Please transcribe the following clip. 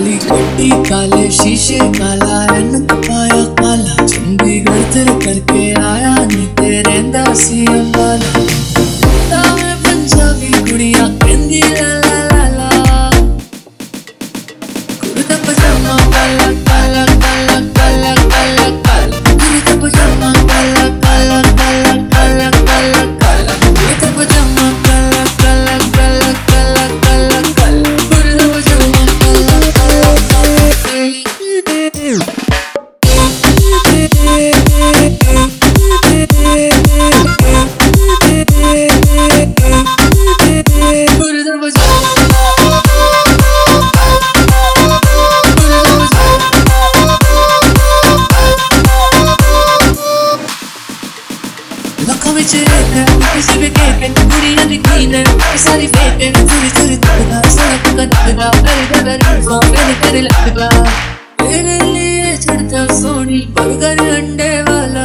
काले शीशे, काला रंग पाया काला। चंडीगढ़ तेरे करके आया नी तेरे दासी अंबाला। पंजाबी कुड़िया कहंदी வச்சிருக்க விசுவு கேட்பேன் முடியாது கீழே விசாரி கேட்பேன் துரு துரு துருதா சரக்கு கத்துதா பெருகா ரூபா பெருகரில் அதுவா பெருந்தா சோனி பருகர் அண்டே வாழ